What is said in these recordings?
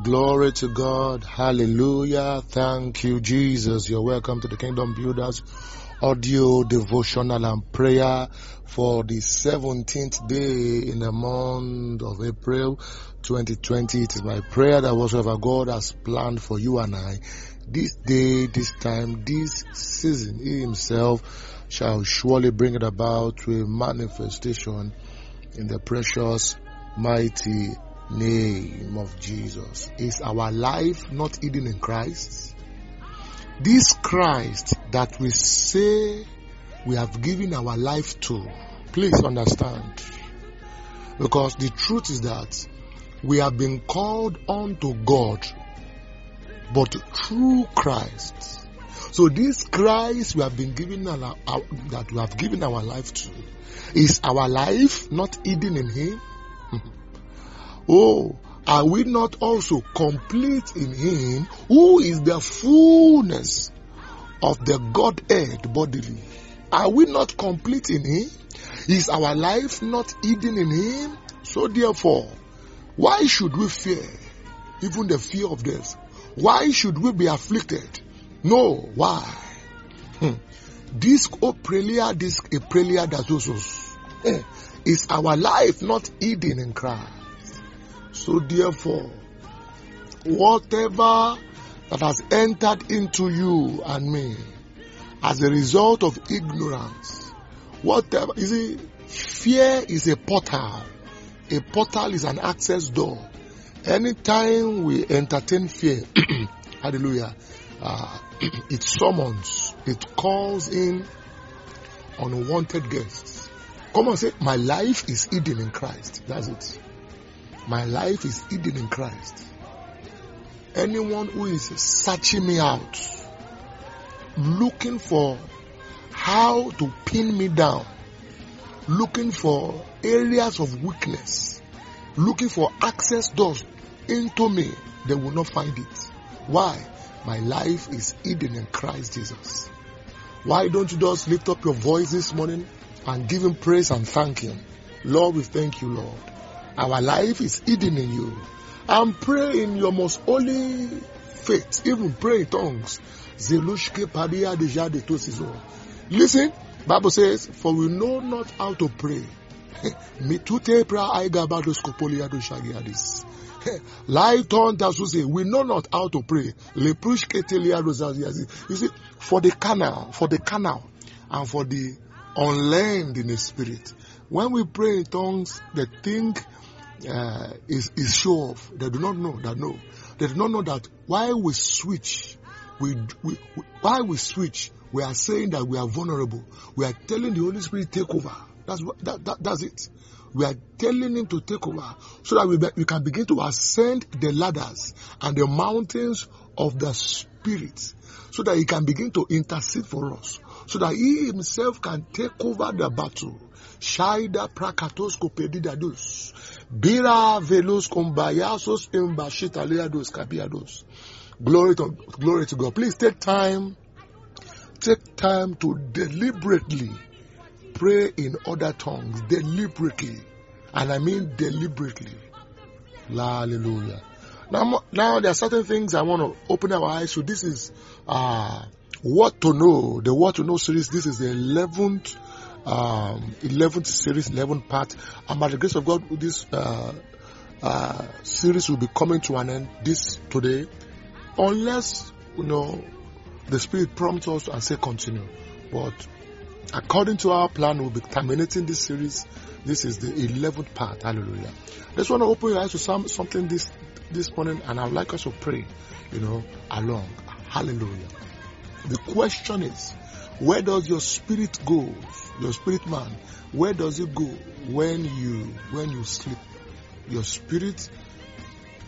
Glory to God. Hallelujah. Thank you, Jesus. You're welcome to the Kingdom Builders audio devotional and prayer for the 17th day in the month of April 2020. It is my prayer that whatsoever God has planned for you and I, this day, this time, this season, He Himself shall surely bring it about to a manifestation in the precious, mighty name of Jesus. Is our life not hidden in Christ? This Christ that we say we have given our life to, please understand. Because the truth is that we have been called unto God, but through Christ. So this Christ we have been given our, our, that we have given our life to, is our life not hidden in Him? oh, are we not also complete in Him who is the fullness of the Godhead bodily? Are we not complete in Him? Is our life not hidden in Him? So therefore, why should we fear? Even the fear of death. Why should we be afflicted? No, why? Hmm. This oprelia, this. Eh, is our life not hidden in Christ? So therefore, whatever that has entered into you and me as a result of ignorance, whatever, you see, fear is a portal. A portal is an access door. Anytime we entertain fear, hallelujah, uh, it summons, it calls in unwanted guests. Come on, say, my life is hidden in Christ. That's it. My life is hidden in Christ. Anyone who is searching me out, looking for how to pin me down, looking for areas of weakness, looking for access doors into me, they will not find it. Why? My life is hidden in Christ Jesus. Why don't you just lift up your voice this morning and give him praise and thank him? Lord, we thank you, Lord. Our life is hidden in you. And pray in your most holy faith. Even pray in tongues. Listen, Bible says, for we know not how to pray. Light on say, we know not how to pray. You see, for the canal, for the canal, and for the unlearned in the spirit. When we pray in tongues, they think uh, is, is show off. They do not know that no. They do not know that why we switch, we, we, why we switch, we are saying that we are vulnerable. We are telling the Holy Spirit take over. That's what, that, that, that's it. We are telling him to take over so that we, be, we can begin to ascend the ladders and the mountains of the spirit so that he can begin to intercede for us so that he himself can take over the battle. Shaida prakatos kopedidadus. Bira velos kombayasos imbashitaleados kabiados. Glory to, glory to God. Please take time, take time to deliberately pray in other tongues. Deliberately. And I mean deliberately. Hallelujah. Now, now there are certain things I want to open our eyes to. This is, uh, what to know. The what to know series. This is the 11th um, 11th series, 11th part. And by the grace of God, this uh, uh, series will be coming to an end this today, unless you know the Spirit prompts us and say continue. But according to our plan, we'll be terminating this series. This is the 11th part. Hallelujah. Just want to open your eyes to some, something this this morning, and I'd like us to pray, you know, along. Hallelujah. The question is, where does your spirit go? Your spirit man, where does it go when you when you sleep? Your spirit,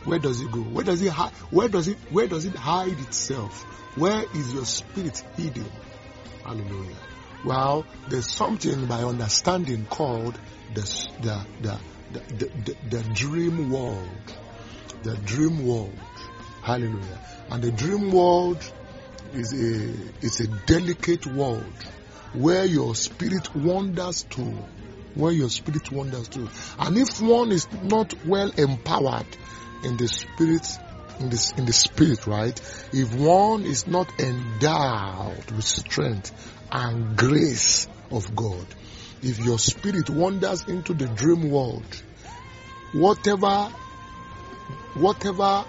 where does it go? Where does it hide? Where does it where does it hide itself? Where is your spirit hidden? Hallelujah. Well, there's something by understanding called the the the the, the, the dream world. The dream world. Hallelujah. And the dream world is a is a delicate world where your spirit wanders to where your spirit wanders to and if one is not well empowered in the spirit in this in the spirit, right? If one is not endowed with strength and grace of God, if your spirit wanders into the dream world, whatever whatever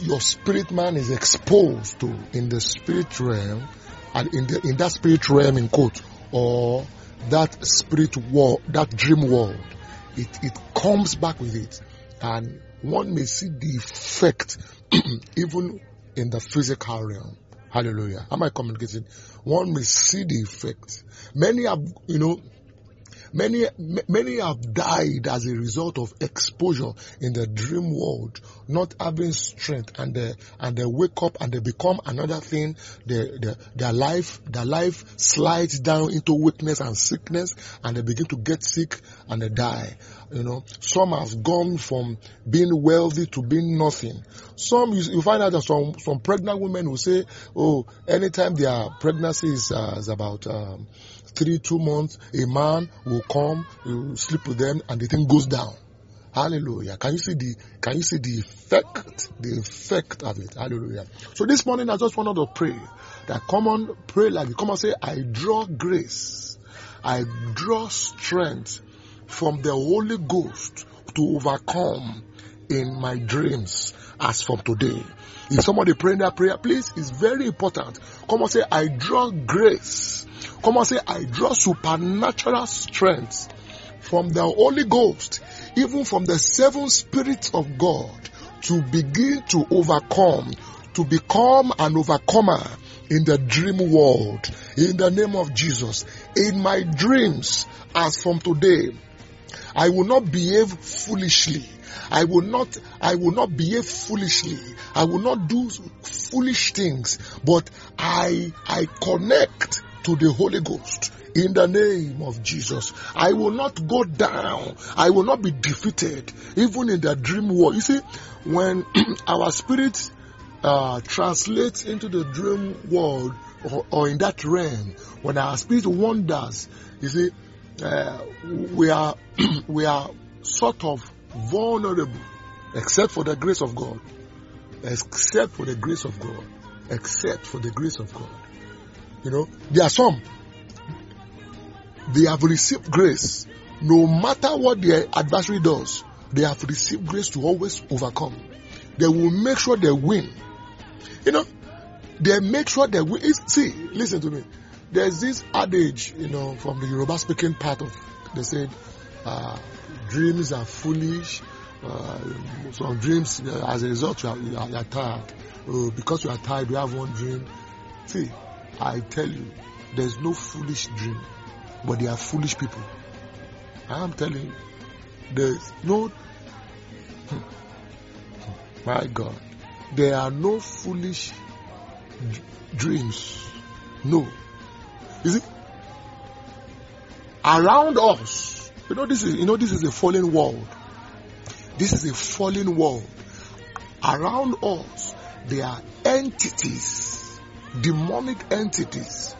your spirit man is exposed to in the spirit realm and in the in that spirit realm in quote or that spirit world that dream world it it comes back with it. And one may see the effect even in the physical realm. Hallelujah. Am i communicating? One may see the effect. Many have you know Many, many have died as a result of exposure in the dream world, not having strength, and they, and they wake up and they become another thing. Their, their, their life, their life slides down into weakness and sickness, and they begin to get sick and they die. You know, some have gone from being wealthy to being nothing. Some you, you find out that some some pregnant women will say, "Oh, anytime their pregnancy is, uh, is about." Um, three, two months, a man will come, will sleep with them, and the thing goes down. Hallelujah. Can you see the can you see the effect? The effect of it. Hallelujah. So this morning I just wanted to pray that come on, pray like you come and say, I draw grace, I draw strength from the Holy Ghost to overcome in my dreams as from today. If somebody praying that prayer, please, it's very important. Come and say, I draw grace Come on, say, I draw supernatural strength from the Holy Ghost, even from the seven spirits of God, to begin to overcome, to become an overcomer in the dream world. In the name of Jesus. In my dreams, as from today, I will not behave foolishly. I will not, I will not behave foolishly. I will not do foolish things, but I, I connect to the Holy Ghost in the name of Jesus. I will not go down. I will not be defeated, even in the dream world. You see, when our spirit uh, translates into the dream world or, or, in that realm, when our spirit wanders, you see, uh, we are we are sort of vulnerable, except for the grace of God, except for the grace of God, except for the grace of God. You know, there are some, they have received grace. No matter what their adversary does, they have received grace to always overcome. They will make sure they win. You know, they make sure they win. See, listen to me. There's this adage, you know, from the Yoruba speaking part of, they said, uh, dreams are foolish. Uh, some dreams, as a result, you are, you are, you are tired. Uh, because you are tired, you have one dream. See, I tell you, there's no foolish dream, but there are foolish people. I am telling you, there's no, my God, there are no foolish dreams. No. You see, around us, you know, this is, you know, this is a fallen world. This is a fallen world. Around us, there are entities demonic entities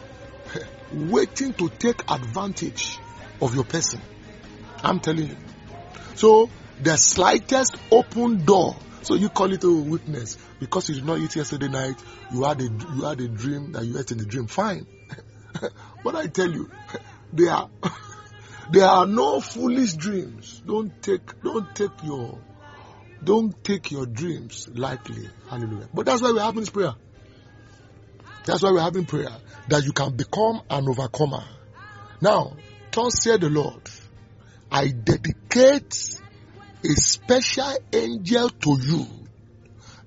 waiting to take advantage of your person. I'm telling you. So the slightest open door. So you call it a witness because you did not eat yesterday night. You had a you had a dream that you ate in the dream. Fine, but I tell you, they are there are no foolish dreams. Don't take don't take your don't take your dreams lightly. Hallelujah. But that's why we're having prayer. That's why we're having prayer that you can become an overcomer. Now, thus said the Lord, I dedicate a special angel to you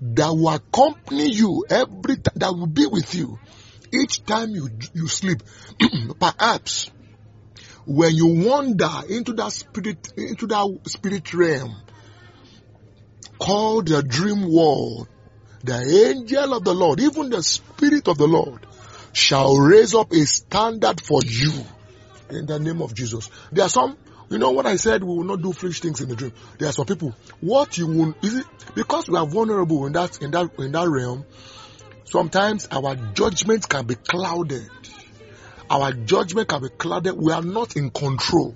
that will accompany you every time, that will be with you each time you, you sleep. Perhaps when you wander into that spirit, into that spirit realm called the dream world, the angel of the Lord, even the Spirit of the Lord, shall raise up a standard for you in the name of Jesus. There are some, you know what I said, we will not do foolish things in the dream. There are some people, what you will, is it, because we are vulnerable in that, in that, in that realm, sometimes our judgment can be clouded. Our judgment can be clouded. We are not in control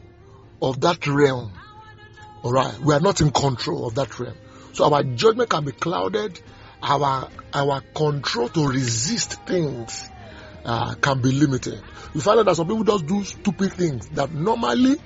of that realm. Alright. We are not in control of that realm. So our judgment can be clouded. Our our control to resist things uh, can be limited. You find out that some people just do stupid things that normally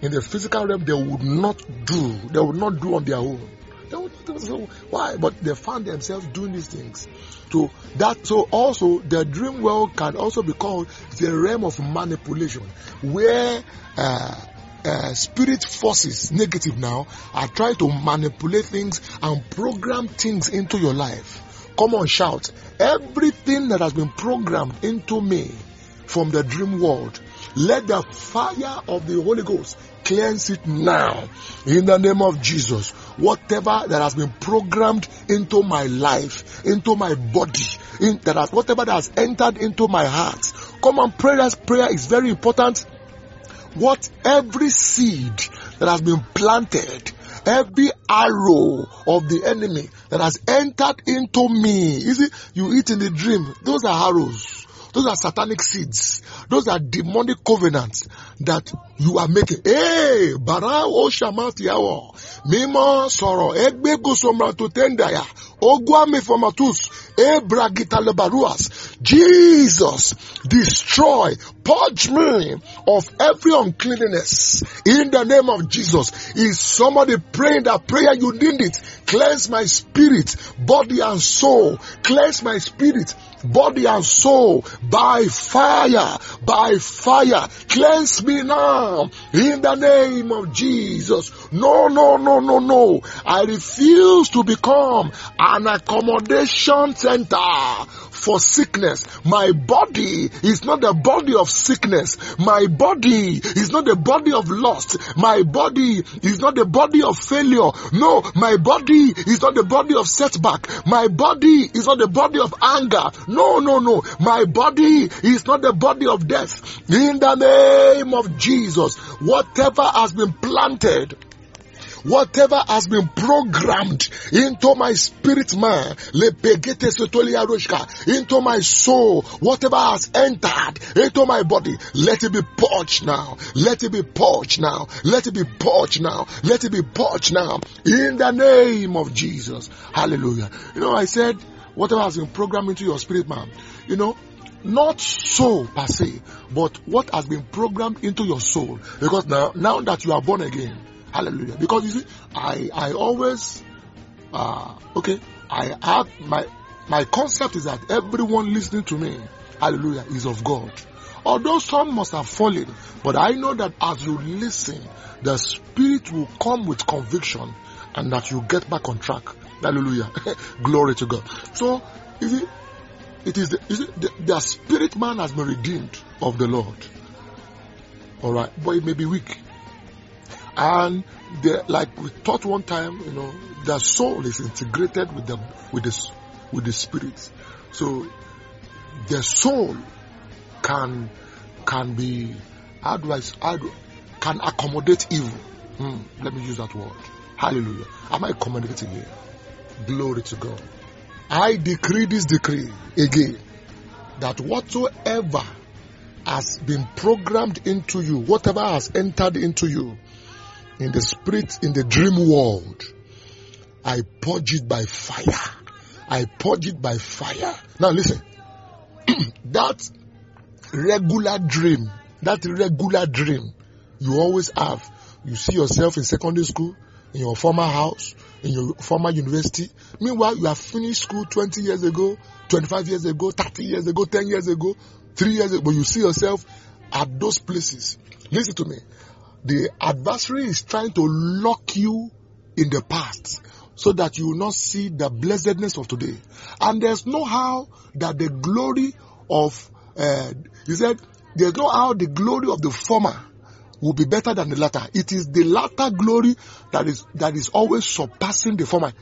in the physical realm they would not do. They would not do on their own. So why? But they found themselves doing these things. So that so also the dream world can also be called the realm of manipulation, where uh, uh, spirit forces, negative now, are trying to manipulate things and program things into your life. Come on, shout. Everything that has been programmed into me from the dream world, let the fire of the Holy Ghost cleanse it now in the name of Jesus. Whatever that has been programmed into my life, into my body, in, that has, whatever that has entered into my heart. Come on, prayer, prayer is very important what every seed that has been planted, every arrow of the enemy that has entered into me, you see, you eat in the dream, those are arrows. Those are satanic seeds. Those are demonic covenants that you are making. Hey, bara o shamati yawo. Mimo soro egbe gosomra to tendaya. Ogwame formatus. Ebragitalebaruas. Jesus, destroy, purge me of every uncleanness in the name of Jesus. Is somebody praying that prayer? You need it. Cleanse my spirit, body and soul. Cleanse my spirit, body and soul by fire, by fire. Cleanse me now in the name of Jesus. No, no, no, no, no. I refuse to become an accommodation center for sickness. My body is not the body of sickness. My body is not the body of lust. My body is not the body of failure. No, my body is not the body of setback. My body is not the body of anger. No, no, no. My body is not the body of death. In the name of Jesus, whatever has been planted whatever has been programmed into my spirit man, into my soul, whatever has entered into my body, let it be purged now. Let it be purged now. Let it be purged now. Let it be purged now. In the name of Jesus. Hallelujah. You know, I said, whatever has been programmed into your spirit man, you know, not so per se, but what has been programmed into your soul. Because now, now that you are born again, Hallelujah. Because you see, I I always uh okay, I have my my concept is that everyone listening to me, hallelujah, is of God. Although some must have fallen, but I know that as you listen, the spirit will come with conviction and that you get back on track. Hallelujah. Glory to God. So, is it, it is, the, the, spirit man has been redeemed of the Lord. Alright, but it may be weak. And the, like we taught one time, you know, the soul is integrated with the with the with the spirit. So the soul can can be do, can accommodate evil. Hmm, let me use that word. Hallelujah. Am I accommodating here? Glory to God. I decree this decree again that whatsoever has been programmed into you, whatever has entered into you, in the spirit, in the dream world, I purge it by fire. I purge it by fire. Now listen, that regular dream, that regular dream you always have, you see yourself in secondary school, in your former house, in your former university. Meanwhile, you have finished school 20 years ago, 25 years ago, 30 years ago, 10 years ago, 3 years ago, but you see yourself at those places. Listen to me the adversary is trying to lock you in the past so that you will not see the blessedness of today. And there's no how that the glory of, uh, he said, there's no how the glory of the former will be better than the latter. It is the latter glory that is, that is always surpassing the former.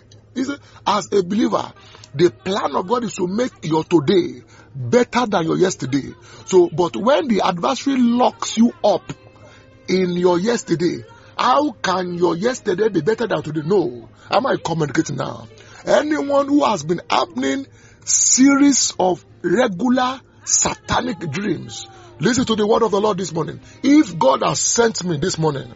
As a believer, the plan of God is to make your today better than your yesterday. So, but when the adversary locks you up in your yesterday. How can your yesterday be better than today? No. Am I communicating now? Anyone who has been having series of regular satanic dreams, listen to the word of the Lord this morning. If God has sent me this morning,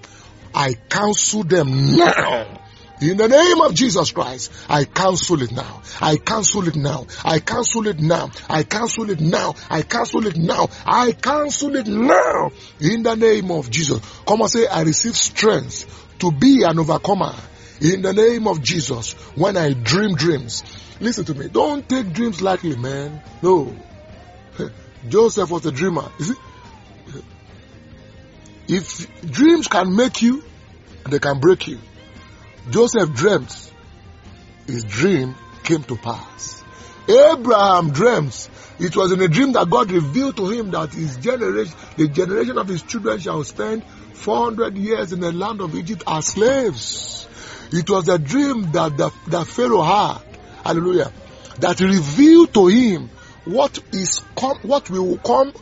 I counsel them now In the name of Jesus Christ, I cancel it now. I cancel it now. I cancel it now. I cancel it now. I cancel it now. I cancel it now. In the name of Jesus. Come and say, I receive strength to be an overcomer. In the name of Jesus. When I dream dreams. Listen to me. Don't take dreams lightly, man. No. Joseph was a dreamer. If dreams can make you, they can break you. Joseph dreamt, his dream came to pass. Abraham dreamt, it was in a dream that God revealed to him that his generation, the generation of his children shall spend 400 years in the land of Egypt as slaves. It was a dream that the, that Pharaoh had, hallelujah, that revealed to him what is come, what will come,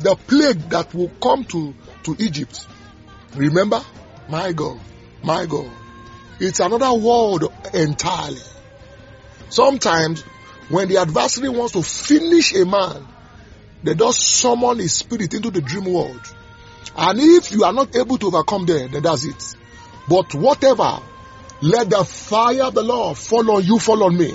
the plague that will come to, to Egypt. Remember? My God, my God. It's another world entirely. Sometimes when the adversary wants to finish a man, they just summon his spirit into the dream world. And if you are not able to overcome them, then that's it. But whatever, let the fire of the Lord fall on you, fall on me.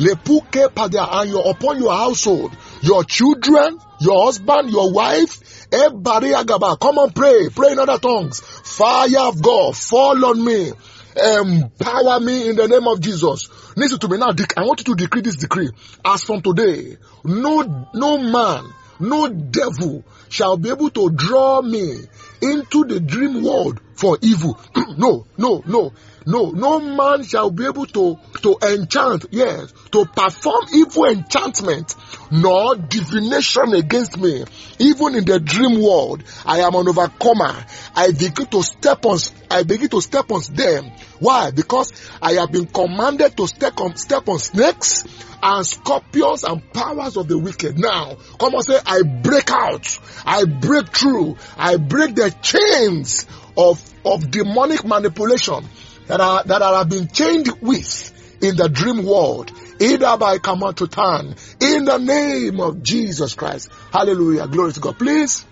Lepuke padia and upon your household, your children, your husband, your wife, everybody agaba. Come on, pray, pray in other tongues. Fire of God, fall on me. Empower me in the name of Jesus. Listen to me now. I want you to decree this decree. As from today, no, no man, no devil shall be able to draw me into the dream world for evil. no, no, no. No, no man shall be able to, to enchant, yes, to perform evil enchantment, nor divination against me. Even in the dream world, I am an overcomer. I begin to step on, I begin to step on them. Why? Because I have been commanded to step on, step on snakes and scorpions and powers of the wicked. Now, come on say, I break out. I break through. I break the chains of, of demonic manipulation that are that are being chained with in the dream world, either by turn, in the name of Jesus Christ. Hallelujah. Glory to God. Please.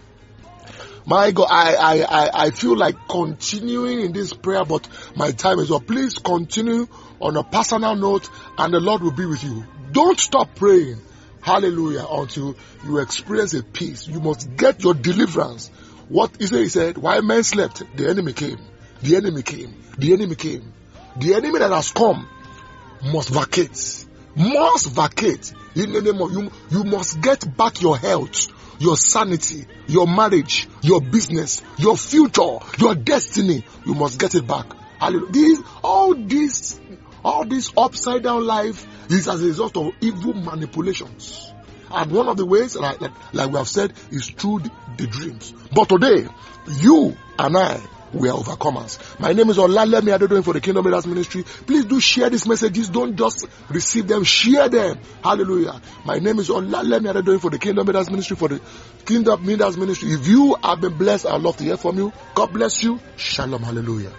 My God, I, I, I, I feel like continuing in this prayer, but my time is up. Please continue on a personal note and the Lord will be with you. Don't stop praying. Hallelujah. Until you experience a peace. You must get your deliverance. What he said, he said, while men slept, the enemy came. The enemy came. The enemy came. The enemy that has come must vacate. Must vacate. In the name of you, you must get back your health, your sanity, your marriage, your business, your future, your destiny. You must get it back. These, all this, all this upside down life is as a result of evil manipulations. And one of the ways, like, like, like we have said, is through the, the dreams. But today, you and I we are overcomers. My name is Olalemi Adedoyin for the Kingdom Leaders Ministry. Please do share these messages. Don't just receive them, share them. Hallelujah. My name is Olalemi Adedoyin for the Kingdom Leaders Ministry, for the Kingdom Leaders Ministry. If you have been blessed, I'd love to hear from you. God bless you. Shalom. Hallelujah.